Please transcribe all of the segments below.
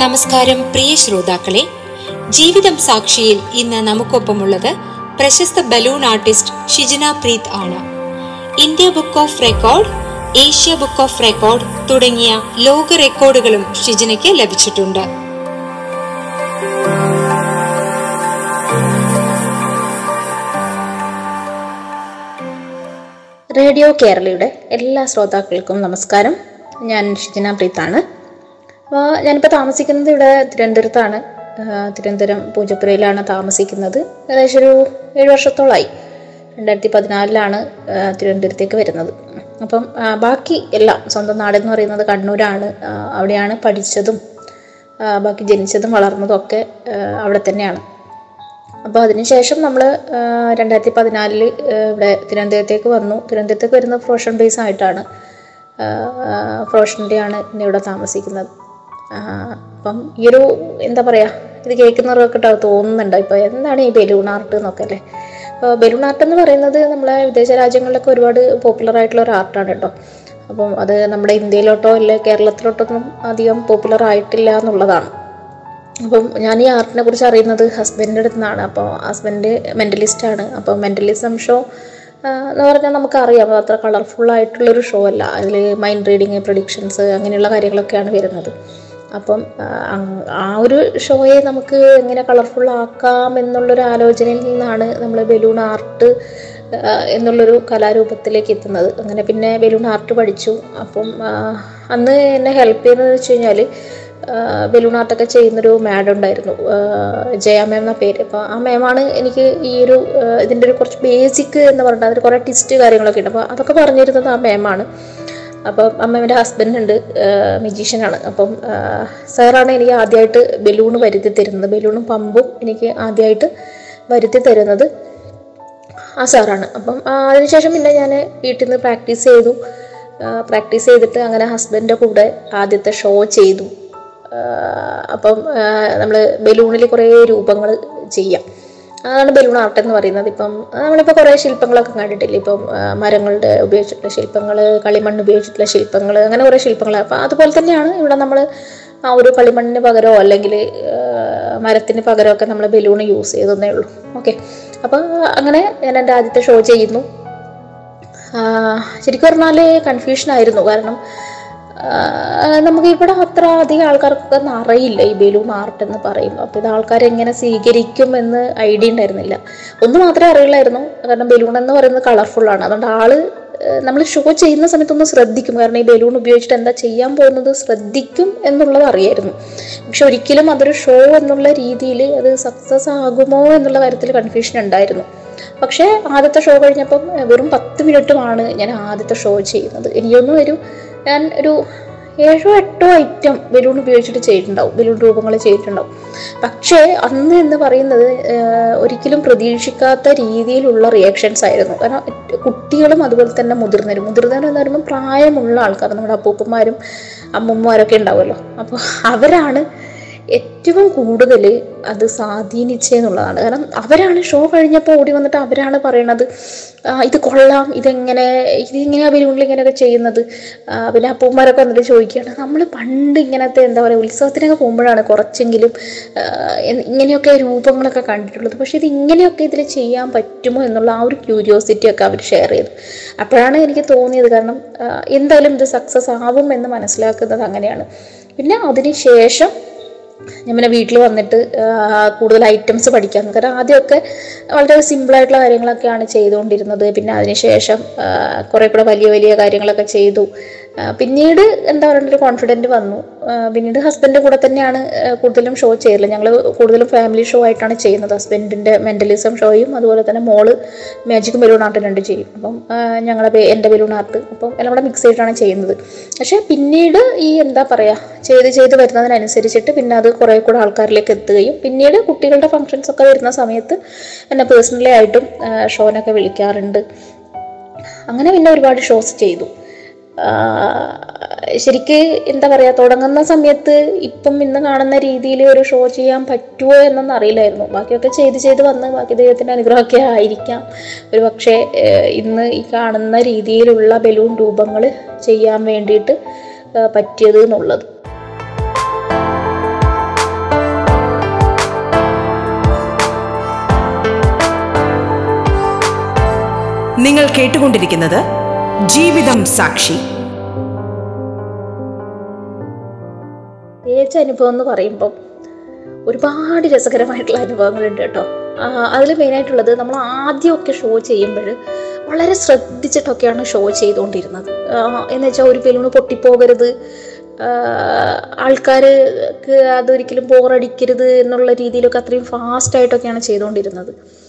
നമസ്കാരം പ്രിയ ശ്രോതാക്കളെ ജീവിതം സാക്ഷിയിൽ ഇന്ന് നമുക്കൊപ്പമുള്ളത് പ്രശസ്ത ബലൂൺ ആർട്ടിസ്റ്റ് ഷിജന പ്രീത് ആണ്. India book of record Asia book of record തുടങ്ങിയ ലോക റെക്കോർഡുകളും ഷിജനയ്ക്ക് ലഭിച്ചിട്ടുണ്ട്. റേഡിയോ കേരളയുടെ എല്ലാ ശ്രോതാക്കൾക്കും നമസ്കാരം. ഞാൻ ഷിജന പ്രീത്താണ് ഞാനിപ്പോൾ താമസിക്കുന്നത് ഇവിടെ തിരുവനന്തപുരത്താണ്. തിരുവനന്തപുരം പൂജപ്പുരയിലാണ് താമസിക്കുന്നത്. ഏകദേശം ഒരു ഏഴ് വർഷത്തോളമായി രണ്ടായിരത്തി പതിനാലിലാണ് തിരുവനന്തപുരത്തേക്ക് വരുന്നത്. അപ്പം ബാക്കി എല്ലാം സ്വന്തം നാടെന്ന് പറയുന്നത് കണ്ണൂരാണ്. അവിടെയാണ് പഠിച്ചതും ബാക്കി ജനിച്ചതും വളർന്നതും ഒക്കെ അവിടെ തന്നെയാണ്. അപ്പോൾ അതിനുശേഷം നമ്മൾ രണ്ടായിരത്തി പതിനാലിൽ ഇവിടെ തിരുവനന്തപുരത്തേക്ക് വന്നു. തിരുവനന്തപുരത്തേക്ക് വരുന്ന പ്രൊഫഷൻ ബേസ് ആയിട്ടാണ്. പ്രൊഫഷന്റെ ആണ് ഇന്ന് ഇവിടെ താമസിക്കുന്നത്. അപ്പം ഈ ഒരു എന്താ പറയുക ഇത് കേൾക്കുന്നവർക്ക് തോന്നുന്നുണ്ടോ. ഇപ്പോൾ എന്താണ് ഈ ബലൂൺ ആർട്ട് എന്നൊക്കെ അല്ലേ? അപ്പോൾ ബലൂൺ ആർട്ട് എന്ന് പറയുന്നത് നമ്മളെ വിദേശ രാജ്യങ്ങളിലൊക്കെ ഒരുപാട് പോപ്പുലർ ആയിട്ടുള്ള ഒരു ആർട്ടാണ് കേട്ടോ. അപ്പം അത് നമ്മുടെ ഇന്ത്യയിലോട്ടോ അല്ലെ കേരളത്തിലോട്ടൊന്നും അധികം പോപ്പുലർ ആയിട്ടില്ല എന്നുള്ളതാണ്. അപ്പം ഞാൻ ഈ ആർട്ടിനെ കുറിച്ച് അറിയുന്നത് ഹസ്ബൻഡിന്റെ അടുത്ത് നിന്നാണ്. അപ്പോൾ ഹസ്ബൻഡ് മെന്റലിസ്റ്റ് ആണ്. അപ്പോൾ മെന്റലിസം ഷോ എന്ന് പറഞ്ഞാൽ നമുക്കറിയാം. അത് അത്ര കളർഫുൾ ആയിട്ടുള്ളൊരു ഷോ അല്ല. അതിൽ മൈൻഡ് റീഡിങ് പ്രൊഡിക്ഷൻസ് അങ്ങനെയുള്ള കാര്യങ്ങളൊക്കെയാണ് വരുന്നത്. അപ്പം ആ, ഒരു ഷോയെ നമുക്ക് എങ്ങനെ കളർഫുൾ ആക്കാം എന്നുള്ളൊരു ആലോചനയിൽ നിന്നാണ് നമ്മൾ ബലൂൺ ആർട്ട് എന്നുള്ളൊരു കലാരൂപത്തിലേക്ക് എത്തുന്നത്. അങ്ങനെ പിന്നെ ബലൂൺ ആർട്ട് പഠിച്ചു. അപ്പം അന്ന് എന്നെ ഹെൽപ്പ് ചെയ്യുന്നത് വെച്ച് കഴിഞ്ഞാൽ ബലൂൺ ആർട്ടൊക്കെ ചെയ്യുന്നൊരു മാഡം ഉണ്ടായിരുന്നു. ജയ മാം എന്ന പേര്. അപ്പോൾ ആ മാമാണ് എനിക്ക് ഈ ഒരു ഇതിന്റെ ഒരു കുറച്ച് ബേസിക് എന്ന് പറഞ്ഞിട്ട് അതിൽ കുറേ ടിസ്റ്റ് കാര്യങ്ങളൊക്കെ ഉണ്ട്. അപ്പോൾ അതൊക്കെ പറഞ്ഞിരുന്നത് ആ മാമാണ് അപ്പം അമ്മയുടെ ഹസ്ബൻഡ് ഉണ്ട് മെജീഷ്യനാണ് അപ്പം സാറാണ് എനിക്ക് ആദ്യമായിട്ട് ബലൂൺ വരുത്തി തരുന്നത്. ബലൂണും പമ്പും എനിക്ക് ആദ്യമായിട്ട് വരുത്തി തരുന്നത് ആ സാറാണ്. അപ്പം അതിനുശേഷം പിന്നെ ഞാൻ വീട്ടിൽ നിന്ന് പ്രാക്ടീസ് ചെയ്തു. പ്രാക്ടീസ് ചെയ്തിട്ട് അങ്ങനെ ഹസ്ബൻഡിന്റെ കൂടെ ആദ്യത്തെ ഷോ ചെയ്തു. അപ്പം നമ്മൾ ബലൂണിൽ കുറേ രൂപങ്ങൾ ചെയ്യാം. അതാണ് ബലൂൺ ആർട്ട് എന്ന് പറയുന്നത്. ഇപ്പം നമ്മളിപ്പോൾ കുറേ ശില്പങ്ങളൊക്കെ കണ്ടിട്ടില്ലേ? ഇപ്പം മരങ്ങളുടെ ഉപയോഗിച്ചിട്ടുള്ള ശില്പങ്ങൾ കളിമണ്ണ് ഉപയോഗിച്ചിട്ടുള്ള ശില്പങ്ങൾ അങ്ങനെ കുറേ ശില്പങ്ങൾ അപ്പം അതുപോലെ തന്നെയാണ് ഇവിടെ നമ്മൾ ആ ഒരു കളിമണ്ണിന് പകരമോ അല്ലെങ്കിൽ മരത്തിന് പകരമൊക്കെ നമ്മൾ ബലൂൺ യൂസ് ചെയ്തതേ ഉള്ളൂ. ഓക്കെ അപ്പോൾ അങ്ങനെ ഞാൻ എന്റെ ആദ്യത്തെ ഷോ ചെയ്യുന്നു. ശരിക്കും പറഞ്ഞാൽ കൺഫ്യൂഷൻ ആയിരുന്നു. കാരണം നമുക്ക് ഇവിടെ അത്ര അധികം ആൾക്കാർക്കൊക്കെ ഒന്നും അറിയില്ല ഈ ബലൂൺ ആർട്ട് എന്ന് പറയും അപ്പോൾ ഇത് ആൾക്കാർ എങ്ങനെ സ്വീകരിക്കും എന്ന് ഐഡിയ ഉണ്ടായിരുന്നില്ല. ഒന്ന് മാത്രമേ അറിയില്ലായിരുന്നു കാരണം ബലൂൺ എന്ന് പറയുന്നത് കളർഫുള്ളാണ് അതുകൊണ്ട് ആൾ നമ്മൾ ഷോ ചെയ്യുന്ന സമയത്തൊന്ന് ശ്രദ്ധിക്കും. കാരണം ഈ ബലൂൺ ഉപയോഗിച്ചിട്ട് എന്താ ചെയ്യാൻ പോകുന്നത് ശ്രദ്ധിക്കും എന്നുള്ളത് അറിയായിരുന്നു. പക്ഷെ ഒരിക്കലും അതൊരു ഷോ എന്നുള്ള രീതിയിൽ അത് സക്സസ് ആകുമോ എന്നുള്ള കാര്യത്തിൽ കൺഫ്യൂഷൻ ഉണ്ടായിരുന്നു. പക്ഷേ ആദ്യത്തെ ഷോ കഴിഞ്ഞപ്പം വെറും പത്ത് മിനിറ്റുമാണ് ഞാൻ ആദ്യത്തെ ഷോ ചെയ്യുന്നത്. ഇനിയൊന്നും ഒരു ഞാൻ ഒരു ഏഴോ എട്ടോ ഐറ്റം ബലൂൺ ഉപയോഗിച്ചിട്ട് ചെയ്തിട്ടുണ്ടാവും. ബലൂൺ രൂപങ്ങൾ ചെയ്തിട്ടുണ്ടാവും. പക്ഷേ അന്ന് എന്ന് പറയുന്നത് ഒരിക്കലും പ്രതീക്ഷിക്കാത്ത രീതിയിലുള്ള റിയാക്ഷൻസ് ആയിരുന്നു. കാരണം കുട്ടികളും അതുപോലെ തന്നെ മുതിർന്നവരും മുതിർന്നവരും എന്ന് പറയുമ്പോൾ പ്രായമുള്ള ആൾക്കാർ നമ്മുടെ അപ്പൂപ്പന്മാരും അമ്മൂമ്മമാരൊക്കെ ഉണ്ടാവുമല്ലോ. അപ്പോൾ അവരാണ് ഏറ്റവും കൂടുതൽ അത് സ്വാധീനിച്ചെന്നുള്ളതാണ്. കാരണം അവരാണ് ഷോ കഴിഞ്ഞപ്പോൾ ഓടി വന്നിട്ട് അവരാണ് പറയണത് "ആ, ഇത് കൊള്ളാം ഇതെങ്ങനെ ഇതിങ്ങനെയാണ് ബലൂണിൽ ഇങ്ങനെയൊക്കെ ചെയ്യുന്നത്? പിന്നെ അപ്പൂമാരൊക്കെ വന്നിട്ട് ചോദിക്കുകയാണ്. നമ്മൾ പണ്ട് ഇങ്ങനത്തെ എന്താ പറയുക ഉത്സവത്തിനൊക്കെ പോകുമ്പോഴാണ് കുറച്ചെങ്കിലും ഇങ്ങനെയൊക്കെ രൂപങ്ങളൊക്കെ കണ്ടിട്ടുള്ളത്. പക്ഷെ ഇത് ഇങ്ങനെയൊക്കെ ഇതിൽ ചെയ്യാൻ പറ്റുമോ എന്നുള്ള ആ ഒരു ക്യൂരിയോസിറ്റി ഒക്കെ അവർ ഷെയർ ചെയ്തു. അപ്പോഴാണ് എനിക്ക് തോന്നിയത് കാരണം എന്തായാലും ഇത് സക്സസ് ആവും എന്ന് മനസ്സിലാക്കുന്നത് അങ്ങനെയാണ്. പിന്നെ അതിന് ശേഷം ഞാൻ പിന്നെ വീട്ടിൽ വന്നിട്ട് കൂടുതൽ ഐറ്റംസ് പഠിക്കാൻ. കാരണം ആദ്യമൊക്കെ വളരെ സിമ്പിളായിട്ടുള്ള കാര്യങ്ങളൊക്കെയാണ് ചെയ്തുകൊണ്ടിരുന്നത്. പിന്നെ അതിനുശേഷം കുറെ കൂടെ വലിയ വലിയ കാര്യങ്ങളൊക്കെ ചെയ്തു. പിന്നീട് എന്താ പറയുക ഒരു കോൺഫിഡന്റ് വന്നു. പിന്നീട് ഹസ്ബൻഡിന്റെ കൂടെ തന്നെയാണ് കൂടുതലും ഷോ ചെയ്യൽ. ഞങ്ങൾ കൂടുതലും ഫാമിലി ഷോ ആയിട്ടാണ് ചെയ്യുന്നത്. ഹസ്ബൻഡിന്റെ മെന്റലിസം ഷോയും അതുപോലെ തന്നെ മോൾ മാജിക് ബലൂൺ ആർട്ട് രണ്ട് ചെയ്യും. അപ്പം ഞങ്ങളെ എന്റെ ബലൂൺ ആർട്ട് അപ്പം എല്ലാം കൂടെ മിക്സ് ചെയ്തിട്ടാണ് ചെയ്യുന്നത്. പക്ഷേ പിന്നീട് ഈ എന്താ പറയുക ചെയ്ത് ചെയ്ത് വരുന്നതിനനുസരിച്ചിട്ട് പിന്നെ അത് കുറേ കൂടെ ആൾക്കാരിലേക്ക് എത്തുകയും പിന്നീട് കുട്ടികളുടെ ഫങ്ഷൻസ് ഒക്കെ വരുന്ന സമയത്ത് എന്നെ പേഴ്സണലി ആയിട്ടും ഷോനൊക്കെ വിളിക്കാറുണ്ട്. അങ്ങനെ പിന്നെ ഒരുപാട് ഷോസ് ചെയ്തു. ശരിക്ക് എന്താ പറയാ തുടങ്ങുന്ന സമയത്ത് ഇപ്പം ഇന്ന് കാണുന്ന രീതിയിൽ ഒരു ഷോ ചെയ്യാൻ പറ്റുമോ എന്നൊന്നും അറിയില്ലായിരുന്നു. ബാക്കിയൊക്കെ ചെയ്ത് ചെയ്ത് വന്ന് ബാക്കി ദൈവത്തിന്റെ അനുഗ്രഹമൊക്കെ ആയിരിക്കാം. ഒരു പക്ഷേ ഇന്ന് ഈ കാണുന്ന രീതിയിലുള്ള ബലൂൺ രൂപങ്ങൾ ചെയ്യാൻ വേണ്ടിയിട്ട് പറ്റിയത് എന്നുള്ളത്. നിങ്ങൾ കേട്ടുകൊണ്ടിരിക്കുന്നത് ജീവിതം സാക്ഷി. തേച്ച അനുഭവം എന്ന് പറയുമ്പോൾ ഒരുപാട് രസകരമായിട്ടുള്ള അനുഭവങ്ങളുണ്ട് കേട്ടോ. അതിൽ മെയിനായിട്ടുള്ളത് നമ്മൾ ആദ്യമൊക്കെ ഷോ ചെയ്യുമ്പോൾ വളരെ ശ്രദ്ധിച്ചിട്ടൊക്കെയാണ് ഷോ ചെയ്തുകൊണ്ടിരുന്നത് എന്ന് വെച്ചാൽ ഒരു ബലൂണ് പൊട്ടിപ്പോകരുത്. ആൾക്കാർക്ക് അതൊരിക്കലും ബോറടിക്കരുത് എന്നുള്ള രീതിയിലൊക്കെ അത്രയും ഫാസ്റ്റായിട്ടൊക്കെയാണ് ചെയ്തുകൊണ്ടിരുന്നത്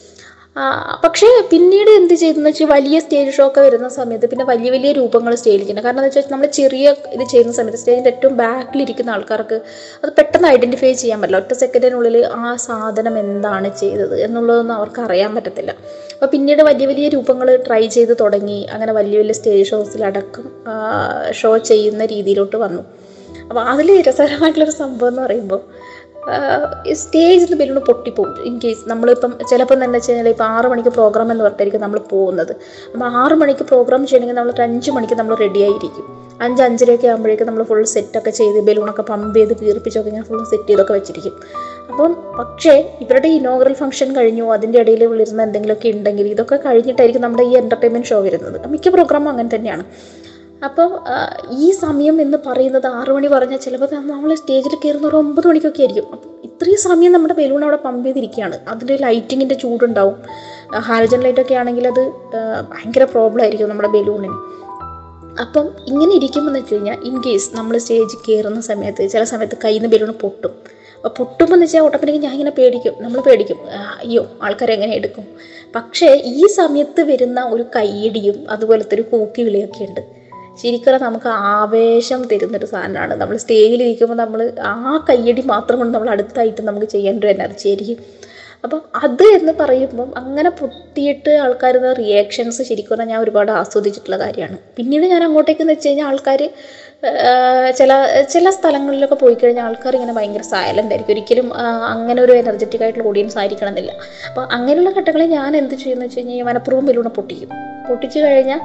പക്ഷേ പിന്നീട് എന്ത് ചെയ്തെന്ന് വെച്ചാൽ വലിയ സ്റ്റേജ് ഷോ ഒക്കെ വരുന്ന സമയത്ത് പിന്നെ വലിയ വലിയ രൂപങ്ങൾ സ്റ്റേജിലുണ്ട് കാരണം എന്താ വെച്ചാൽ നമ്മൾ ചെറിയ ഇത് ചെയ്യുന്ന സമയത്ത് സ്റ്റേജിന്റെ ഏറ്റവും ബാക്കിലിരിക്കുന്ന ആൾക്കാർക്ക് അത് പെട്ടെന്ന് ഐഡന്റിഫൈ ചെയ്യാൻ പറ്റില്ല. ഒറ്റ സെക്കൻഡിനുള്ളിൽ ആ സാധനം എന്താണ് ചെയ്തത് എന്നുള്ളതൊന്നും അവർക്ക് അറിയാൻ പറ്റത്തില്ല. അപ്പോൾ പിന്നീട് വലിയ വലിയ രൂപങ്ങൾ ട്രൈ ചെയ്ത് തുടങ്ങി. അങ്ങനെ വലിയ വലിയ സ്റ്റേജ് ഷോസിലടക്കം ഷോ ചെയ്യുന്ന രീതിയിലോട്ട് വന്നു. അപ്പോൾ അതിൽ രസകരമായിട്ടുള്ളൊരു സംഭവം എന്ന് പറയുമ്പോൾ സ്റ്റേജിൽ നിന്ന് ബലൂൺ പൊട്ടിപ്പോകും ഇൻ കേസ് നമ്മളിപ്പം ചിലപ്പം തന്നെ വെച്ച് കഴിഞ്ഞാൽ ഇപ്പം ആറ് മണിക്ക് പ്രോഗ്രാം എന്ന് പറഞ്ഞിട്ടായിരിക്കും നമ്മൾ പോകുന്നത്. അപ്പോൾ ആറ് മണിക്ക് പ്രോഗ്രാം ചെയ്യണമെങ്കിൽ നമ്മൾ അഞ്ച് മണിക്ക് നമ്മൾ റെഡിയായിരിക്കും അഞ്ച് അഞ്ചരയൊക്കെ ആകുമ്പോഴേക്കും നമ്മൾ ഫുൾ സെറ്റൊക്കെ ചെയ്ത് ബലൂണൊക്കെ പമ്പ് ചെയ്ത് വീർപ്പിച്ചൊക്കെ ഇങ്ങനെ ഫുൾ സെറ്റ് ചെയ്തൊക്കെ വെച്ചിരിക്കും. അപ്പം പക്ഷേ ഇവരുടെ ഇനോഗ്രൽ ഫംഗ്ഷൻ കഴിഞ്ഞു അതിന്റെ ഇടയിൽ വിളിരുന്ന എന്തെങ്കിലുമൊക്കെ ഉണ്ടെങ്കിൽ ഇതൊക്കെ കഴിഞ്ഞിട്ടായിരിക്കും നമ്മുടെ ഈ എന്റർടൈൻമെന്റ് ഷോ വരുന്നത്. മിക്ക പ്രോഗ്രാമും അങ്ങനെ തന്നെയാണ്. അപ്പോൾ ഈ സമയം എന്ന് പറയുന്നത് ആറു മണി പറഞ്ഞാൽ ചിലപ്പോൾ നമ്മൾ സ്റ്റേജിൽ കയറുന്ന ഒരു ഒമ്പത് മണിക്കൊക്കെ ആയിരിക്കും. അപ്പോൾ ഇത്രയും സമയം നമ്മുടെ ബലൂൺ അവിടെ പമ്പ് ചെയ്തിരിക്കുകയാണ്. അതിന്റെ ലൈറ്റിങ്ങിന്റെ ചൂടുണ്ടാവും. ഹാലജൻ ലൈറ്റൊക്കെ ആണെങ്കിൽ അത് ഭയങ്കര പ്രോബ്ലം ആയിരിക്കും നമ്മുടെ ബലൂണിന്. അപ്പം ഇങ്ങനെ ഇരിക്കുമ്പോൾ വെച്ച് കഴിഞ്ഞാൽ ഇൻ കേസ് നമ്മൾ സ്റ്റേജ് കയറുന്ന സമയത്ത് ചില സമയത്ത് കയ്യിൽ നിന്ന് ബലൂൺ പൊട്ടും. അപ്പോൾ പൊട്ടുമ്പോൾ എന്ന് വെച്ചാൽ ഓട്ടോമാറ്റിക് ഞാൻ ഇങ്ങനെ പേടിക്കും. നമ്മൾ പേടിക്കും. അയ്യോ ആൾക്കാരെ എങ്ങനെ എടുക്കും? പക്ഷേ ഈ സമയത്ത് വരുന്ന ഒരു കയ്യടിയും അതുപോലത്തെ ഒരു കൂക്കി വിളിയൊക്കെ ഉണ്ട്. ശരിക്കും നമുക്ക് ആവേശം തരുന്നൊരു സാധനമാണ്. നമ്മൾ സ്റ്റേജിലിരിക്കുമ്പോൾ നമ്മൾ ആ കയ്യടി മാത്രം കൊണ്ട് നമ്മൾ അടുത്തായിട്ട് നമുക്ക് ചെയ്യാൻ ഒരു എനർജി ആയിരിക്കും. അപ്പം അത് എന്ന് പറയുമ്പം അങ്ങനെ പൊട്ടിയിട്ട് ആൾക്കാർ റിയാക്ഷൻസ് ശരിക്കും ഞാൻ ഒരുപാട് ആസ്വദിച്ചിട്ടുള്ള കാര്യമാണ്. പിന്നീട് ഞാൻ അങ്ങോട്ടേക്ക് എന്ന് വെച്ച് കഴിഞ്ഞാൽ ആൾക്കാർ ചില ചില സ്ഥലങ്ങളിലൊക്കെ പോയി കഴിഞ്ഞാൽ ആൾക്കാർ ഇങ്ങനെ ഭയങ്കര സൈലന്റ് ആയിരിക്കും. ഒരിക്കലും അങ്ങനെ ഒരു എനർജറ്റിക് ആയിട്ടുള്ള ഓഡിയൻസ് ആയിരിക്കണം എന്നില്ല അപ്പോൾ അങ്ങനെയുള്ള ഘട്ടങ്ങളിൽ ഞാൻ എന്ത് ചെയ്യുമെന്ന് വെച്ച് കഴിഞ്ഞാൽ മനഃപൂർവം ബലൂണ് പൊട്ടിക്കും. പൊട്ടിച്ചു കഴിഞ്ഞാൽ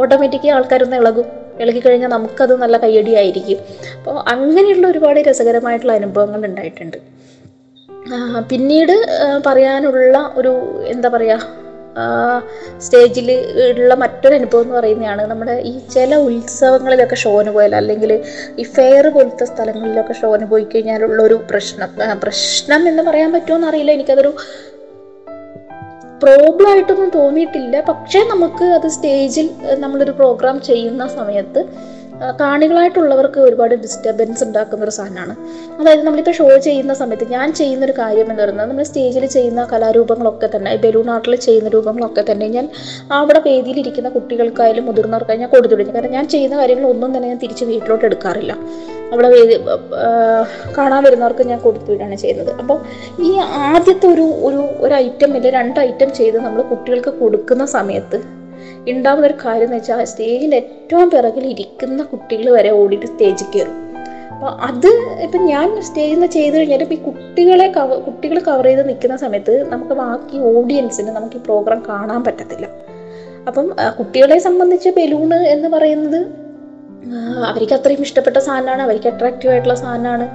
ഓട്ടോമാറ്റിക്കലി ആൾക്കാരൊന്ന് ഇളകും. ഇളകി കഴിഞ്ഞാൽ നമുക്കത് നല്ല കയ്യടിയായിരിക്കും. അപ്പോൾ അങ്ങനെയുള്ള ഒരുപാട് രസകരമായിട്ടുള്ള അനുഭവങ്ങൾ ഉണ്ടായിട്ടുണ്ട്. പിന്നീട് പറയാനുള്ള ഒരു എന്താ പറയുക സ്റ്റേജിൽ ഉള്ള മറ്റൊരു അനുഭവം എന്ന് പറയുന്നതാണ് നമ്മുടെ ഈ ചില ഉത്സവങ്ങളിലൊക്കെ ഷോന് പോയാൽ അല്ലെങ്കിൽ ഈ ഫെയർ പോലത്തെ സ്ഥലങ്ങളിലൊക്കെ ഷോന് പോയി കഴിഞ്ഞാലുള്ളൊരു പ്രശ്നം. പ്രശ്നം എന്ന് പറയാൻ പറ്റുമോ എന്നറിയില്ല എനിക്കതൊരു പ്രോബ്ലം ആയിട്ടൊന്നും തോന്നിയിട്ടില്ല. പക്ഷേ നമുക്ക് അത് സ്റ്റേജിൽ നമ്മളൊരു പ്രോഗ്രാം ചെയ്യുന്ന സമയത്ത് കാണികളായിട്ടുള്ളവർക്ക് ഒരുപാട് ഡിസ്റ്റർബൻസ് ഉണ്ടാക്കുന്ന ഒരു സാധനമാണ്. അതായത് നമ്മളിപ്പോൾ ഷോ ചെയ്യുന്ന സമയത്ത് ഞാൻ ചെയ്യുന്ന ഒരു കാര്യം എന്ന് പറയുന്നത് നമ്മൾ സ്റ്റേജിൽ ചെയ്യുന്ന കലാരൂപങ്ങളൊക്കെ തന്നെ ബലൂൺ ആർട്ടിൽ ചെയ്യുന്ന രൂപങ്ങളൊക്കെ തന്നെ ഞാൻ അവിടെ വേദിയിലിരിക്കുന്ന കുട്ടികൾക്കായാലും മുതിർന്നവർക്കായാലും ഞാൻ കൊടുത്തു കാരണം ഞാൻ ചെയ്യുന്ന കാര്യങ്ങൾ ഒന്നും തന്നെ ഞാൻ തിരിച്ച് വീട്ടിലോട്ട് എടുക്കാറില്ല. അവിടെ കാണാൻ വരുന്നവർക്ക് ഞാൻ കൊടുത്തു വിടുകയാണ് ചെയ്യുന്നത്. അപ്പോൾ ഈ ആദ്യത്തെ ഒരു ഒരു ഒരു ഐറ്റം ഇല്ല രണ്ട് ഐറ്റം ചെയ്ത് നമ്മൾ കുട്ടികൾക്ക് കൊടുക്കുന്ന സമയത്ത് ഉണ്ടാവുന്ന ഒരു കാര്യം എന്ന് വെച്ചാൽ സ്റ്റേജിൽ ഏറ്റവും പിറകിൽ ഇരിക്കുന്ന കുട്ടികൾ വരെ ഓടിയിട്ട് സ്റ്റേജിൽ കയറും അപ്പോൾ അത് ഇപ്പം ഞാൻ സ്റ്റേജിൽ നിന്ന് ചെയ്ത് കഴിഞ്ഞാൽ ഈ കുട്ടികളെ കവ കുട്ടികൾ കവർ ചെയ്ത് നിൽക്കുന്ന സമയത്ത് നമുക്ക് ബാക്കി ഓഡിയൻസിന് നമുക്ക് ഈ പ്രോഗ്രാം കാണാൻ പറ്റത്തില്ല. അപ്പം കുട്ടികളെ സംബന്ധിച്ച് ബലൂണ് എന്ന് പറയുന്നത് അവർക്ക് അത്രയും ഇഷ്ടപ്പെട്ട സാധനമാണ് അവർക്ക് അട്രാക്റ്റീവ് ആയിട്ടുള്ള സാധനമാണ്.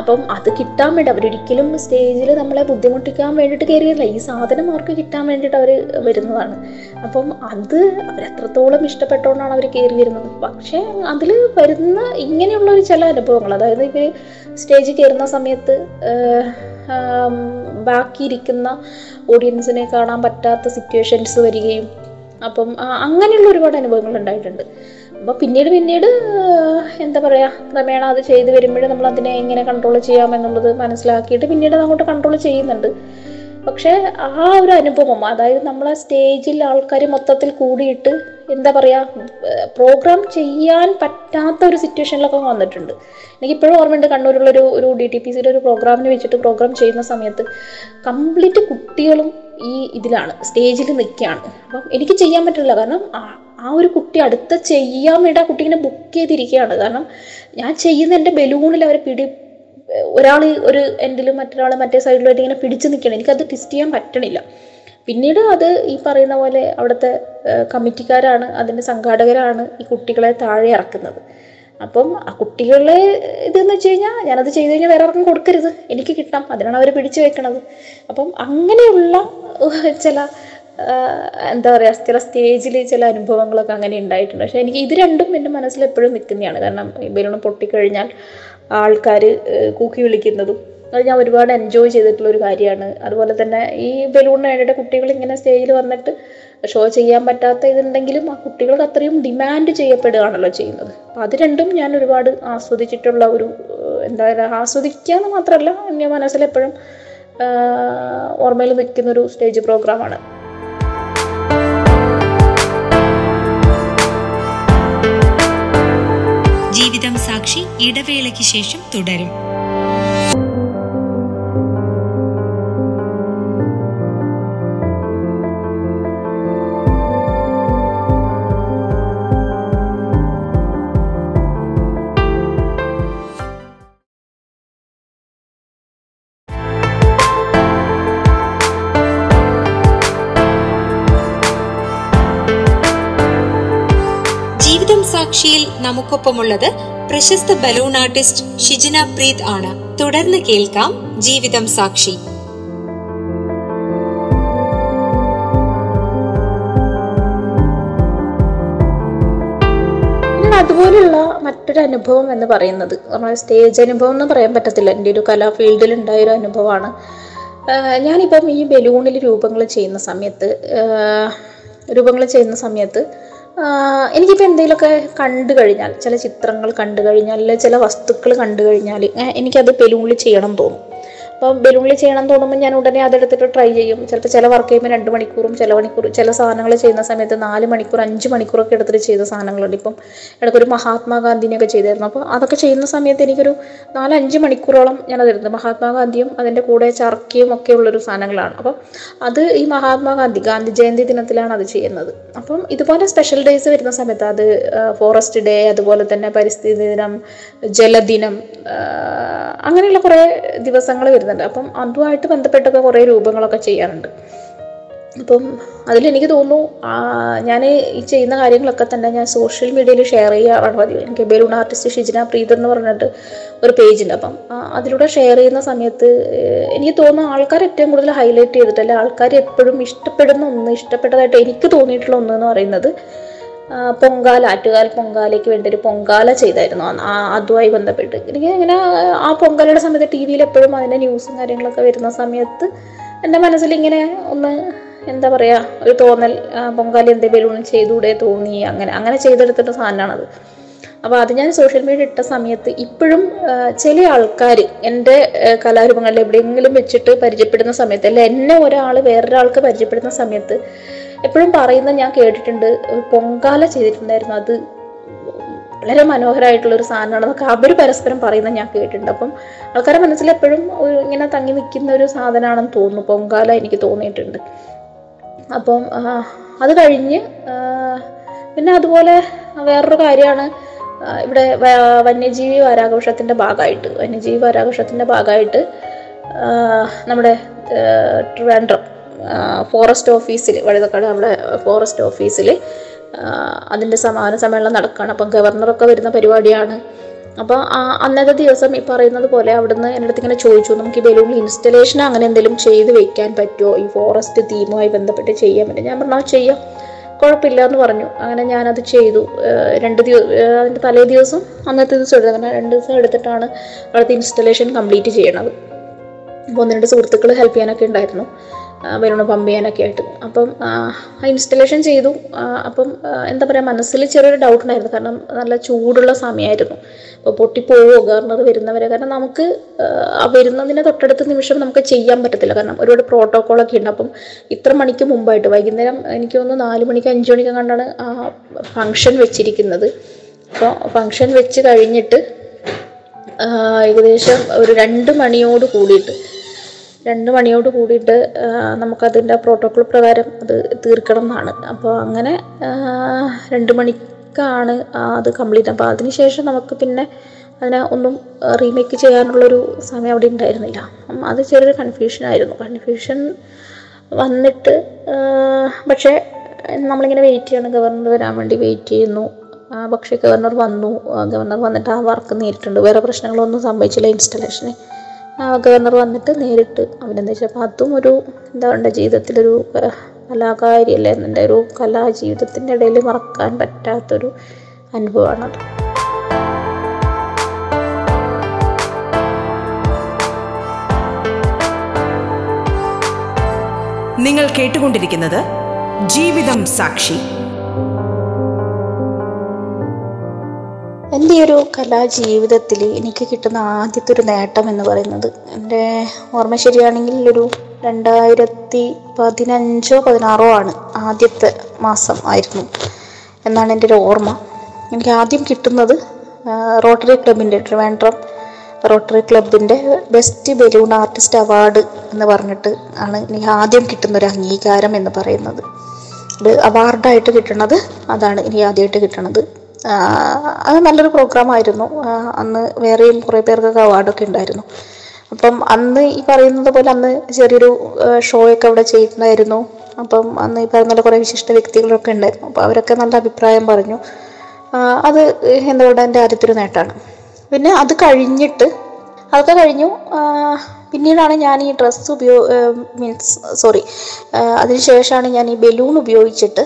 അപ്പം അത് കിട്ടാൻ വേണ്ടി അവരൊരിക്കലും സ്റ്റേജിൽ നമ്മളെ ബുദ്ധിമുട്ടിക്കാൻ വേണ്ടിയിട്ട് കയറിയല്ല ഈ സാധനം അവർക്ക് കിട്ടാൻ വേണ്ടിയിട്ട് അവർ വരുന്നതാണ്. അപ്പം അത് അവരത്രത്തോളം ഇഷ്ടപ്പെട്ടുകൊണ്ടാണ് അവർ കയറി വരുന്നത് പക്ഷേ അതിൽ വരുന്ന ഇങ്ങനെയുള്ള ഒരു ചില അനുഭവങ്ങൾ അതായത് ഇവർ സ്റ്റേജിൽ കയറുന്ന സമയത്ത് ബാക്കിയിരിക്കുന്ന ഓഡിയൻസിനെ കാണാൻ പറ്റാത്ത സിറ്റുവേഷൻസ് വരികയും അപ്പം അങ്ങനെയുള്ള ഒരുപാട് അനുഭവങ്ങൾ ഉണ്ടായിട്ടുണ്ട്. അപ്പോൾ പിന്നീട് പിന്നീട് എന്താ പറയുക ക്രമേണ അത് ചെയ്ത് വരുമ്പോഴും നമ്മൾ അതിനെ എങ്ങനെ കൺട്രോൾ ചെയ്യാം എന്നുള്ളത് മനസ്സിലാക്കിയിട്ട് പിന്നീട് അങ്ങോട്ട് കൺട്രോൾ ചെയ്യുന്നുണ്ട്. പക്ഷേ ആ ഒരു അനുഭവം അതായത് നമ്മളെ സ്റ്റേജിൽ ആൾക്കാർ മൊത്തത്തിൽ കൂടിയിട്ട് എന്താ പറയുക പ്രോഗ്രാം ചെയ്യാൻ പറ്റാത്ത ഒരു സിറ്റുവേഷനിലൊക്കെ വന്നിട്ടുണ്ട്. എനിക്ക് ഇപ്പോഴും ഓർമ്മയുണ്ട് കണ്ണൂരുള്ളൊരു ഒരു ഡി ടി പി സിയുടെ ഒരു പ്രോഗ്രാമിന് വെച്ചിട്ട് പ്രോഗ്രാം ചെയ്യുന്ന സമയത്ത് കംപ്ലീറ്റ് കുട്ടികളും ഈ ഇതിലാണ് സ്റ്റേജിൽ നിൽക്കുകയാണ്. അപ്പം എനിക്ക് ചെയ്യാൻ പറ്റില്ല. കാരണം ആ- ഒരു കുട്ടി അടുത്ത ചെയ്യാൻ വേണ്ടി ആ കുട്ടി ഇങ്ങനെ ബുക്ക് ചെയ്തിരിക്കുകയാണ്. കാരണം ഞാൻ ചെയ്യുന്ന എന്റെ ബലൂണിൽ അവരെ പിടി ഒരാൾ ഒരു എൻഡിലും മറ്റൊരാൾ മറ്റേ സൈഡിലുമായിട്ട് ഇങ്ങനെ പിടിച്ചു നിൽക്കണം എനിക്കത് ട്വിസ്റ്റ് ചെയ്യാൻ പറ്റണില്ല. പിന്നീട് അത് ഈ പറയുന്ന പോലെ അവിടുത്തെ കമ്മിറ്റിക്കാരാണ് അതിന്റെ സംഘാടകരാണ് ഈ കുട്ടികളെ താഴെ ഇറക്കുന്നത്. അപ്പം ആ കുട്ടികളെ ഇതെന്ന് വെച്ച് കഴിഞ്ഞാൽ ഞാനത് ചെയ്ത് കഴിഞ്ഞാൽ വേറെ ആർക്കും കൊടുക്കരുത്. എനിക്ക് കിട്ടാം. അതിനാണ് അവർ പിടിച്ചു വെക്കണത്. അപ്പം അങ്ങനെയുള്ള ചില എന്താ പറയുക ചില സ്റ്റേജിൽ ചില അനുഭവങ്ങളൊക്കെ അങ്ങനെ ഉണ്ടായിട്ടുണ്ട്. പക്ഷേ എനിക്ക് ഇത് രണ്ടും എന്റെ മനസ്സിൽ എപ്പോഴും നിൽക്കുന്നതാണ്. കാരണം ബലൂൺ പൊട്ടിക്കഴിഞ്ഞാൽ ആൾക്കാർ കൂക്കി വിളിക്കുന്നതും അത് ഞാൻ ഒരുപാട് എൻജോയ് ചെയ്തിട്ടുള്ള ഒരു കാര്യമാണ്. അതുപോലെ തന്നെ ഈ ബലൂണിന് വേണ്ടിയിട്ട് കുട്ടികൾ ഇങ്ങനെ സ്റ്റേജിൽ വന്നിട്ട് ഷോ ചെയ്യാൻ പറ്റാത്ത ഇതുണ്ടെങ്കിലും ആ കുട്ടികൾക്ക് അത്രയും ഡിമാൻഡ് ചെയ്യപ്പെടുകയാണല്ലോ ചെയ്യുന്നത്. അപ്പം അത് രണ്ടും ഞാൻ ഒരുപാട് ആസ്വദിച്ചിട്ടുള്ള ഒരു എന്താ പറയുക ആസ്വദിക്കുക എന്ന് മാത്രമല്ല എന്റെ മനസ്സിലെപ്പോഴും ഓർമ്മയിൽ നിൽക്കുന്നൊരു സ്റ്റേജ് പ്രോഗ്രാമാണ് ജീവിതം സാക്ഷി ഇടവേളയ്ക്ക് ശേഷം തുടരും നമുക്കൊപ്പമുള്ളത് പ്രശസ്ത ബലൂൺ ആർട്ടിസ്റ്റ് ഷിജിന പ്രീത് ആണ്. തുടർന്ന് കേൾക്കാം ജീവിതം സാക്ഷി. അതുപോലെയുള്ള മറ്റൊരു അനുഭവം എന്ന് പറയുന്നത് നമ്മുടെ സ്റ്റേജ് അനുഭവം എന്ന് പറയാൻ പറ്റത്തില്ല. എന്റെ ഒരു കലാ ഫീൽഡിൽ ഉണ്ടായ ഒരു അനുഭവമാണ്. ഞാനിപ്പം ഈ ബലൂണിൽ രൂപങ്ങൾ ചെയ്യുന്ന സമയത്ത് രൂപങ്ങൾ ചെയ്യുന്ന സമയത്ത് എനിക്കിപ്പോൾ എന്തെങ്കിലുമൊക്കെ കണ്ടു കഴിഞ്ഞാൽ ചില ചിത്രങ്ങൾ കണ്ടു കഴിഞ്ഞാൽ ചില വസ്തുക്കൾ കണ്ടു കഴിഞ്ഞാൽ എനിക്കത് ബലൂണിൽ ചെയ്യണം തോന്നും. അപ്പം ബലൂണിൽ ചെയ്യണം തോന്നുമ്പോൾ ഞാൻ ഉടനെ അതെടുത്തിട്ട് ട്രൈ ചെയ്യും. ചിലപ്പോൾ ചില വർക്ക് ചെയ്യുമ്പോൾ രണ്ട് മണിക്കൂറും ചില മണിക്കൂർ ചില സാധനങ്ങൾ ചെയ്യുന്ന സമയത്ത് നാല് മണിക്കൂർ അഞ്ച് മണിക്കൂറൊക്കെ എടുത്തിട്ട് ചെയ്ത സാധനങ്ങളുണ്ട്. ഇപ്പം ഇടയ്ക്കൊരു മഹാത്മാഗാന്ധിനെയൊക്കെ ചെയ്തായിരുന്നു അപ്പോൾ അതൊക്കെ ചെയ്യുന്ന സമയത്ത് എനിക്കൊരു നാലഞ്ച് മണിക്കൂറോളം ഞാനത് എടുത്തു. മഹാത്മാഗാന്ധിയും അതിന്റെ കൂടെ ചർക്കയും ഒക്കെ ഉള്ളൊരു സാധനങ്ങളാണ്. അപ്പം അത് ഈ മഹാത്മാഗാന്ധി ഗാന്ധി ജയന്തി ദിനത്തിലാണ് അത് ചെയ്യുന്നത്. അപ്പം ഇതുപോലെ സ്പെഷ്യൽ ഡേയ്സ് വരുന്ന സമയത്ത് അത് ഫോറസ്റ്റ് ഡേ അതുപോലെ തന്നെ പരിസ്ഥിതി ദിനം ജലദിനം അങ്ങനെയുള്ള കുറേ ദിവസങ്ങൾ വരുന്നുണ്ട് അപ്പം അതുമായിട്ട് ബന്ധപ്പെട്ടൊക്കെ കുറേ രൂപങ്ങളൊക്കെ ചെയ്യാറുണ്ട്. അപ്പം അതിലെനിക്ക് തോന്നുന്നു ഞാൻ ഈ ചെയ്യുന്ന കാര്യങ്ങളൊക്കെ തന്നെ ഞാൻ സോഷ്യൽ മീഡിയയിൽ ഷെയർ ചെയ്യാറാണ് പതിവ്. എനിക്ക് ബലൂൺ ആർട്ടിസ്റ്റ് ഷിജിന പ്രീത് എന്ന് പറഞ്ഞിട്ട് ഒരു പേജുണ്ട്. അപ്പം അതിലൂടെ ഷെയർ ചെയ്യുന്ന സമയത്ത് എനിക്ക് തോന്നുന്നു ആൾക്കാർ ഏറ്റവും കൂടുതൽ ഹൈലൈറ്റ് ചെയ്തിട്ടല്ല ആൾക്കാർ എപ്പോഴും ഇഷ്ടപ്പെടുന്ന ഒന്ന് ഇഷ്ടപ്പെട്ടതായിട്ട് എനിക്ക് തോന്നിയിട്ടുള്ള ഒന്ന് എന്ന് പറയുന്നത് പൊങ്കാല ആറ്റുകാൽ പൊങ്കാലയ്ക്ക് വേണ്ടി ഒരു പൊങ്കാല ചെയ്തായിരുന്നു. അതുമായി ബന്ധപ്പെട്ട്. എനിക്ക് ഇങ്ങനെ ആ പൊങ്കാലയുടെ സമയത്ത് ടി വിയിൽ എപ്പോഴും അതിന്റെ ന്യൂസും കാര്യങ്ങളൊക്കെ വരുന്ന സമയത്ത് എന്റെ മനസ്സിൽ ഇങ്ങനെ ഒന്ന് എന്താ പറയുക ഒരു തോന്നൽ പൊങ്കാല എന്തെങ്കിലും ചെയ്തുകൂടെ തോന്നി അങ്ങനെ അങ്ങനെ ചെയ്തെടുത്തിട്ട് സാധനമാണത്. അപ്പോൾ അത് ഞാൻ സോഷ്യൽ മീഡിയ ഇട്ട സമയത്ത് ഇപ്പോഴും ചില ആൾക്കാർ എന്റെ കലാരൂപങ്ങളിൽ എവിടെയെങ്കിലും വെച്ചിട്ട് പരിചയപ്പെടുന്ന സമയത്ത് അല്ല എന്നെ ഒരാൾ വേറൊരാൾക്ക് പരിചയപ്പെടുന്ന സമയത്ത് എപ്പോഴും പറയുന്നത് ഞാൻ കേട്ടിട്ടുണ്ട്. പൊങ്കാല ചെയ്തിട്ടുണ്ടായിരുന്നു. അത് വളരെ മനോഹരമായിട്ടുള്ളൊരു സാധനമാണെന്നൊക്കെ അവർ പരസ്പരം പറയുന്നത് ഞാൻ കേട്ടിട്ടുണ്ട്. അപ്പം ആൾക്കാരുടെ മനസ്സിൽ എപ്പോഴും ഇങ്ങനെ തങ്ങി നിൽക്കുന്ന ഒരു സാധനമാണെന്ന് തോന്നുന്നു. പൊങ്കാല എനിക്ക് തോന്നിയിട്ടുണ്ട്. അപ്പം അത് കഴിഞ്ഞ് പിന്നെ അതുപോലെ വേറൊരു കാര്യമാണ്. ഇവിടെ വന്യജീവി വാരാഘോഷത്തിന്റെ ഭാഗമായിട്ട് വന്യജീവി വാരാഘോഷത്തിന്റെ ഭാഗമായിട്ട് നമ്മുടെ ട്രിവാൻഡ്രം ഫോറസ്റ്റ് ഓഫീസിൽ വഴുതക്കാട് നമ്മുടെ ഫോറസ്റ്റ് ഓഫീസിൽ അതിന്റെ സമാപന സമ്മേളനം നടക്കുകയാണ് അപ്പം ഗവർണറൊക്കെ വരുന്ന പരിപാടിയാണ്. അപ്പോൾ അന്നത്തെ ദിവസം ഈ പറയുന്നത് പോലെ അവിടുന്ന് എന്റെ അടുത്ത് ഇങ്ങനെ ചോദിച്ചു നമുക്ക് ഈ ബലൂണിൽ ഇൻസ്റ്റലേഷൻ അങ്ങനെ എന്തെങ്കിലും ചെയ്ത് വെക്കാൻ പറ്റുമോ ഈ ഫോറസ്റ്റ് തീമുമായി ബന്ധപ്പെട്ട് ചെയ്യാൻ പറ്റും ഞാൻ പറഞ്ഞു "ആ, ചെയ്യാം. കുഴപ്പമില്ല എന്ന് പറഞ്ഞു. അങ്ങനെ ഞാനത് ചെയ്തു. രണ്ട് ദിവസം അതിന്റെ തലേ ദിവസം അന്നത്തെ ദിവസം എടുത്തത് അങ്ങനെ രണ്ട് ദിവസം എടുത്തിട്ടാണ് അവിടുത്തെ ഇൻസ്റ്റലേഷൻ കംപ്ലീറ്റ് ചെയ്യണത്. അപ്പോൾ ഒന്ന് രണ്ട് സുഹൃത്തുക്കൾ ഹെൽപ്പ് ചെയ്യാനൊക്കെ ഉണ്ടായിരുന്നു. ബലൂണ് പമ്പ് ചെയ്യാനൊക്കെ ആയിട്ട്. അപ്പം ഇൻസ്റ്റലേഷൻ ചെയ്തു. അപ്പം എന്താ പറയുക മനസ്സിൽ ചെറിയൊരു ഡൗട്ട് ഉണ്ടായിരുന്നു. കാരണം നല്ല ചൂടുള്ള സമയമായിരുന്നു. അപ്പോൾ പൊട്ടിപ്പോവോ ഗവർണർ വരുന്നവരെ? കാരണം നമുക്ക് വരുന്നതിന് തൊട്ടടുത്ത നിമിഷം നമുക്ക് ചെയ്യാൻ പറ്റത്തില്ല. കാരണം ഒരുപാട് പ്രോട്ടോക്കോളൊക്കെ ഉണ്ട്. അപ്പം ഇത്ര മണിക്ക് മുമ്പായിട്ട് വൈകുന്നേരം എനിക്ക് തോന്നുന്നു നാല് മണിക്ക് അഞ്ച് മണിക്ക് കണ്ടാണ് ആ ഫങ്ഷൻ വെച്ചിരിക്കുന്നത്. അപ്പോൾ ഫങ്ഷൻ വെച്ച് കഴിഞ്ഞിട്ട് ഏകദേശം ഒരു രണ്ട് മണിയോട് കൂടിയിട്ട് രണ്ട് മണിയോട് കൂടിയിട്ട് നമുക്കതിന്റെ പ്രോട്ടോക്കോൾ പ്രകാരം അത് തീർക്കണം എന്നാണ് അപ്പോൾ അങ്ങനെ രണ്ട് മണിക്കാണ് അത് കംപ്ലീറ്റ് അപ്പോൾ അതിന് ശേഷം നമുക്ക് പിന്നെ അതിനെ ഒന്നും റീമേക്ക് ചെയ്യാനുള്ളൊരു സമയം അവിടെ ഉണ്ടായിരുന്നില്ല. അത് ചെറിയൊരു കൺഫ്യൂഷൻ ആയിരുന്നു. കൺഫ്യൂഷൻ വന്നിട്ട് പക്ഷേ നമ്മളിങ്ങനെ വെയിറ്റ് ചെയ്യണം. ഗവർണർ വരാൻ വേണ്ടി വെയിറ്റ് ചെയ്യുന്നു. പക്ഷേ ഗവർണർ വന്നു. ഗവർണർ വന്നിട്ട് ആ വർക്ക് നേരിട്ടുണ്ട് വേറെ പ്രശ്നങ്ങളൊന്നും സംഭവിച്ചില്ല ഇൻസ്റ്റലേഷന് ഗവർണർ വന്നിട്ട് നേരിട്ട് അഭിനന്ദിച്ചു. അപ്പോൾ അതും ഒരു എന്താ പറയുക ജീവിതത്തിലൊരു കലാകാരി അല്ലേ എന്റെ ഒരു കലാ ജീവിതത്തിന്റെ ഇടയിൽ മറക്കാൻ പറ്റാത്തൊരു അനുഭവമാണത് നിങ്ങൾ കേട്ടുകൊണ്ടിരിക്കുന്നത് ജീവിതം സാക്ഷി. എന്റെ ഒരു കലാജീവിതത്തിൽ എനിക്ക് കിട്ടുന്ന ആദ്യത്തെ ഒരു നേട്ടം എന്ന് പറയുന്നത് എന്റെ ഓർമ്മ ശരിയാണെങ്കിൽ ഒരു രണ്ടായിരത്തി പതിനഞ്ചോ പതിനാറോ ആണ് ആദ്യത്തെ മാസം ആയിരുന്നു എന്നാണ് എന്റെ ഒരു ഓർമ്മ. എനിക്ക് ആദ്യം കിട്ടുന്നത് റോട്ടറി ക്ലബിന്റെ ട്രിവാൻഡ്രം റോട്ടറി ക്ലബിന്റെ ബെസ്റ്റ് ബലൂൺ ആർട്ടിസ്റ്റ് അവാർഡ് എന്ന് പറഞ്ഞിട്ട് ആണ് എനിക്ക് ആദ്യം കിട്ടുന്ന ഒരു അംഗീകാരം എന്ന് പറയുന്നത്. അത് അവാർഡായിട്ട് കിട്ടണത് അതാണ് എനിക്ക് ആദ്യമായിട്ട് കിട്ടണത്. അത് നല്ലൊരു പ്രോഗ്രാം ആയിരുന്നു. അന്ന് വേറെയും കുറേ പേർക്കൊക്കെ അവാർഡൊക്കെ ഉണ്ടായിരുന്നു. അപ്പം അന്ന് ഈ പറയുന്നത് പോലെ അന്ന് ചെറിയൊരു ഷോയൊക്കെ അവിടെ ചെയ്യുന്നുണ്ടായിരുന്നു അപ്പം അന്ന് ഈ പറയുന്ന കുറേ വിശിഷ്ട വ്യക്തികളൊക്കെ ഉണ്ടായിരുന്നു. അപ്പോൾ അവരൊക്കെ നല്ല അഭിപ്രായം പറഞ്ഞു. അത് എന്താ പറയുക എന്റെ ആദ്യത്തെ ഒരു നേട്ടമാണ്. പിന്നെ അത് കഴിഞ്ഞിട്ട് അതൊക്കെ കഴിഞ്ഞു. പിന്നീടാണ് ഞാൻ ഈ ഡ്രസ്സ് ഉപയോഗ മീൻസ് സോറി അതിനുശേഷമാണ് ഞാൻ ഈ ബലൂൺ ഉപയോഗിച്ചിട്ട്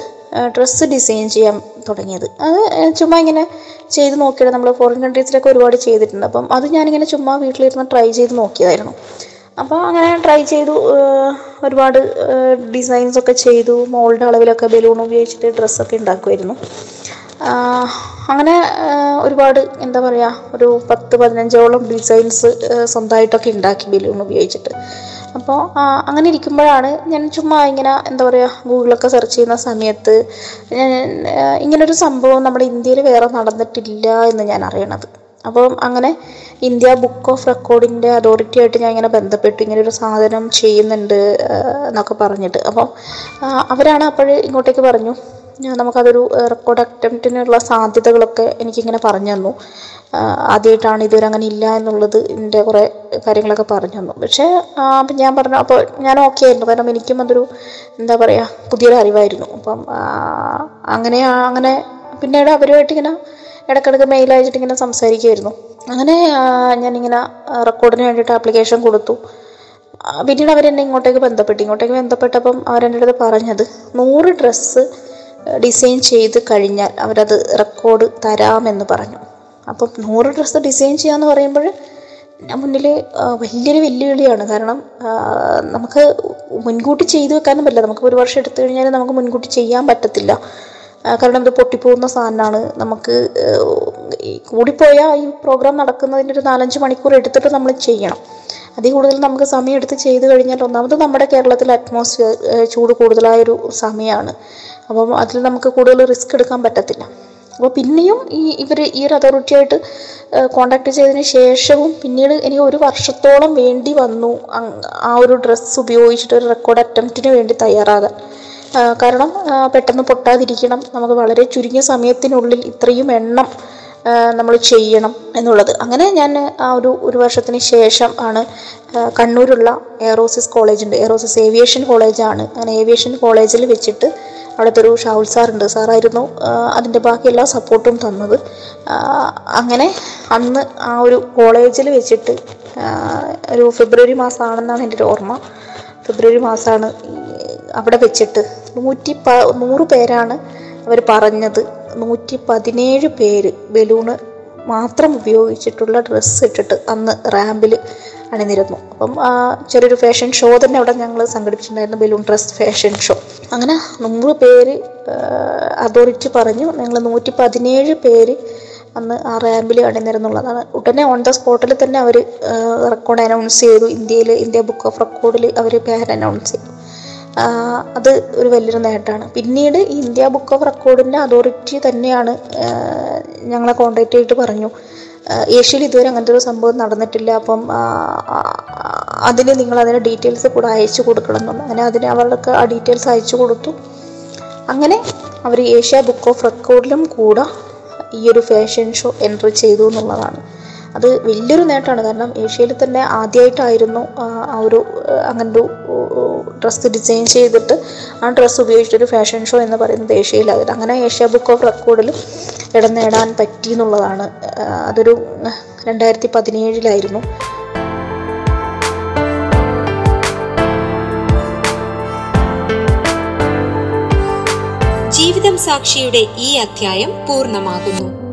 ഡ്രസ്സ് ഡിസൈൻ ചെയ്യാൻ തുടങ്ങിയത്. അത് ചുമ്മാ ഇങ്ങനെ ചെയ്ത് നോക്കിയത്. നമ്മൾ ഫോറിൻ കൺട്രീസിലൊക്കെ ഒരുപാട് ചെയ്തിട്ടുണ്ട്. അപ്പം അത് ഞാനിങ്ങനെ ചുമ്മാ വീട്ടിലിരുന്ന് ട്രൈ ചെയ്ത് നോക്കിയതായിരുന്നു. അപ്പോൾ അങ്ങനെ ട്രൈ ചെയ്തു ഒരുപാട് ഡിസൈൻസ് ഒക്കെ ചെയ്തു. മോൾഡ് അളവിലൊക്കെ ബലൂൺ ഉപയോഗിച്ചിട്ട് ഡ്രസ്സൊക്കെ ഉണ്ടാക്കുമായിരുന്നു അങ്ങനെ ഒരുപാട് എന്താ പറയുക ഒരു പത്ത് പതിനഞ്ചോളം ഡിസൈൻസ് സ്വന്തമായിട്ടൊക്കെ ഉണ്ടാക്കി ബലൂൺ ഉപയോഗിച്ചിട്ട്. അപ്പോൾ അങ്ങനെ ഇരിക്കുമ്പോഴാണ് ഞാൻ ചുമ്മാ ഇങ്ങനെ എന്താ പറയുക ഗൂഗിളൊക്കെ സെർച്ച് ചെയ്യുന്ന സമയത്ത് ഞാൻ ഇങ്ങനൊരു സംഭവം നമ്മുടെ ഇന്ത്യയിൽ വേറെ നടന്നിട്ടില്ല എന്ന് ഞാൻ അറിയണത്. അപ്പം അങ്ങനെ ഇന്ത്യ ബുക്ക് ഓഫ് റെക്കോർഡിന്റെ അതോറിറ്റി ആയിട്ട് ഞാൻ ഇങ്ങനെ ബന്ധപ്പെട്ടു ഇങ്ങനെ ഒരു സാധനം ചെയ്യുന്നുണ്ട് എന്നൊക്കെ പറഞ്ഞിട്ട്. അപ്പം അവരാണ് അപ്പോൾ ഇങ്ങോട്ടേക്ക് പറഞ്ഞു നമുക്കതൊരു റെക്കോർഡ് അറ്റംപ്റ്റിനുള്ള സാധ്യതകളൊക്കെ എനിക്കിങ്ങനെ പറഞ്ഞു തന്നു. ആദ്യമായിട്ടാണ് ഇതുവരെ അങ്ങനെ ഇല്ല എന്നുള്ളത് എന്റെ കുറേ കാര്യങ്ങളൊക്കെ പറഞ്ഞു തന്നു. പക്ഷേ അപ്പം ഞാൻ പറഞ്ഞു അപ്പോൾ ഞാൻ ഓക്കെ ആയിരുന്നു. കാരണം എനിക്കും അതൊരു എന്താ പറയുക പുതിയൊരു അറിവായിരുന്നു. അപ്പം അങ്ങനെ അങ്ങനെ പിന്നീട് അവരുമായിട്ട് ഇങ്ങനെ ഇടയ്ക്കിടയ്ക്ക് മെയിൽ അയച്ചിട്ട് ഇങ്ങനെ സംസാരിക്കുമായിരുന്നു അങ്ങനെ ഞാനിങ്ങനെ റെക്കോർഡിന് വേണ്ടിയിട്ട് ആപ്ലിക്കേഷൻ കൊടുത്തു. പിന്നീട് അവരെന്നെ ഇങ്ങോട്ടേക്ക് ബന്ധപ്പെട്ടു ഇങ്ങോട്ടേക്ക് ബന്ധപ്പെട്ടപ്പം അവരെന്റെ അടുത്ത് പറഞ്ഞത് നൂറ് ഡ്രസ്സ് ഡിസൈൻ ചെയ്ത് കഴിഞ്ഞാൽ അവരത് റെക്കോർഡ് തരാമെന്ന് പറഞ്ഞു. അപ്പം നൂറ് ഡ്രസ്സ് ഡിസൈൻ ചെയ്യാന്ന് പറയുമ്പോൾ മുന്നിൽ വലിയൊരു വെല്ലുവിളിയാണ്. കാരണം നമുക്ക് മുൻകൂട്ടി ചെയ്തു വെക്കാനും പറ്റില്ല. നമുക്ക് ഒരു വർഷം എടുത്തു കഴിഞ്ഞാൽ നമുക്ക് മുൻകൂട്ടി ചെയ്യാൻ പറ്റത്തില്ല. കാരണം ഇത് പൊട്ടിപ്പോകുന്ന സാധനമാണ്. നമുക്ക് കൂടിപ്പോയാൽ ഈ പ്രോഗ്രാം നടക്കുന്നതിന്റെ ഒരു നാലഞ്ച് മണിക്കൂർ എടുത്തിട്ട് നമ്മൾ ചെയ്യണം. അതിൽ കൂടുതൽ നമുക്ക് സമയം എടുത്ത് ചെയ്തു കഴിഞ്ഞാൽ ഒന്നാമത് നമ്മുടെ കേരളത്തിലെ അറ്റ്മോസ്ഫിയർ ചൂട് കൂടുതലായൊരു സമയമാണ് അപ്പം അതിൽ നമുക്ക് കൂടുതൽ റിസ്ക് എടുക്കാൻ പറ്റത്തില്ല. അപ്പോൾ പിന്നെയും ഈ ഇവർ ഈ ഒരു അതോറിറ്റിയായിട്ട് കോണ്ടാക്ട് ചെയ്തതിന് ശേഷവും പിന്നീട് എനിക്ക് ഒരു വർഷത്തോളം വേണ്ടി വന്നു ആ ഒരു ഡ്രസ്സ് ഉപയോഗിച്ചിട്ട് ഒരു റെക്കോർഡ് അറ്റംപ്റ്റിന് വേണ്ടി തയ്യാറാകാൻ. കാരണം പെട്ടെന്ന് പൊട്ടാതിരിക്കണം. നമുക്ക് വളരെ ചുരുങ്ങിയ സമയത്തിനുള്ളിൽ ഇത്രയും എണ്ണം നമ്മൾ ചെയ്യണം എന്നുള്ളത്. അങ്ങനെ ഞാൻ ആ ഒരു ഒരു വർഷത്തിന് ശേഷം ആണ് കണ്ണൂരുള്ള എയറോസിസ് കോളേജ് ഉണ്ട്. എയറോസിസ് ഏവിയേഷൻ കോളേജാണ് അങ്ങനെ ഏവിയേഷൻ കോളേജിൽ വെച്ചിട്ട് അവിടുത്തെ ഒരു ഷാഹുൽ സാറുണ്ട്. സാറായിരുന്നു അതിന്റെ ബാക്കി എല്ലാ സപ്പോർട്ടും തന്നത്. അങ്ങനെ അന്ന് ആ ഒരു കോളേജിൽ വെച്ചിട്ട് ഒരു ഫെബ്രുവരി മാസമാണെന്നാണ് എന്റെ ഒരു ഓർമ്മ. ഫെബ്രുവരി മാസമാണ് അവിടെ വെച്ചിട്ട് നൂറ്റി പ നൂറ് പേരാണ് അവർ പറഞ്ഞത്. നൂറ്റി പതിനേഴ് പേര് ബലൂണ് മാത്രം ഉപയോഗിച്ചിട്ടുള്ള ഡ്രസ്സ് ഇട്ടിട്ട് അന്ന് റാമ്പിൽ അണിനിരുന്നു. അപ്പം ചെറിയൊരു ഫാഷൻ ഷോ തന്നെ അവിടെ ഞങ്ങൾ സംഘടിപ്പിച്ചിട്ടുണ്ടായിരുന്നു ബലൂൺ ഡ്രസ് ഫാഷൻ ഷോ അങ്ങനെ നൂറ് പേര് അതോറിറ്റി പറഞ്ഞു ഞങ്ങൾ നൂറ്റി പതിനേഴ് പേര് അന്ന് ആ റാമ്പിൽ അണിനിരുന്നുള്ളതാണ്. ഉടനെ ഓൺ ദ സ്പോട്ടിൽ തന്നെ അവർ റെക്കോർഡ് അനൗൺസ് ചെയ്തു. ഇന്ത്യയിൽ ഇന്ത്യ ബുക്ക് ഓഫ് റെക്കോർഡിൽ അവർ പേര് അനൗൺസ് ചെയ്തു. അത് ഒരു വലിയൊരു നേട്ടമാണ്. പിന്നീട് ഇന്ത്യ ബുക്ക് ഓഫ് റെക്കോർഡിന്റെ അതോറിറ്റി തന്നെയാണ് ഞങ്ങളെ കോണ്ടാക്ട് ചെയ്തിട്ട് പറഞ്ഞു. ഏഷ്യയിൽ ഇതുവരെ അങ്ങനത്തെ ഒരു സംഭവം നടന്നിട്ടില്ല അപ്പം അതിന് നിങ്ങൾ അതിന്റെ ഡീറ്റെയിൽസ് കൂടെ അയച്ചു കൊടുക്കണം എന്നുള്ളു. അങ്ങനെ അതിന് അവർക്ക് ആ ഡീറ്റെയിൽസ് അയച്ചു കൊടുത്തു. അങ്ങനെ അവർ ഏഷ്യ ബുക്ക് ഓഫ് റെക്കോർഡിലും കൂടെ ഈ ഒരു ഫാഷൻ ഷോ എൻട്രി ചെയ്തു എന്നുള്ളതാണ്. അത് വലിയൊരു നേട്ടമാണ്. കാരണം ഏഷ്യയിൽ തന്നെ ആദ്യമായിട്ടായിരുന്നു ആ ഒരു അങ്ങനെ അങ്ങനൊരു ഡ്രസ്സ് ഡിസൈൻ ചെയ്തിട്ട് ആ ഡ്രസ്സ് ഉപയോഗിച്ചിട്ടൊരു ഫാഷൻ ഷോ എന്ന് പറയുന്നത് ഏഷ്യയിലായിരുന്നു അങ്ങനെ ഏഷ്യ ബുക്ക് ഓഫ് റെക്കോർഡിൽ ഇടം നേടാൻ പറ്റി എന്നുള്ളതാണ്. അതൊരു രണ്ടായിരത്തി പതിനേഴിലായിരുന്നു. ജീവിതം സാക്ഷിയുടെ ഈ അധ്യായം പൂർണമാകുന്നു.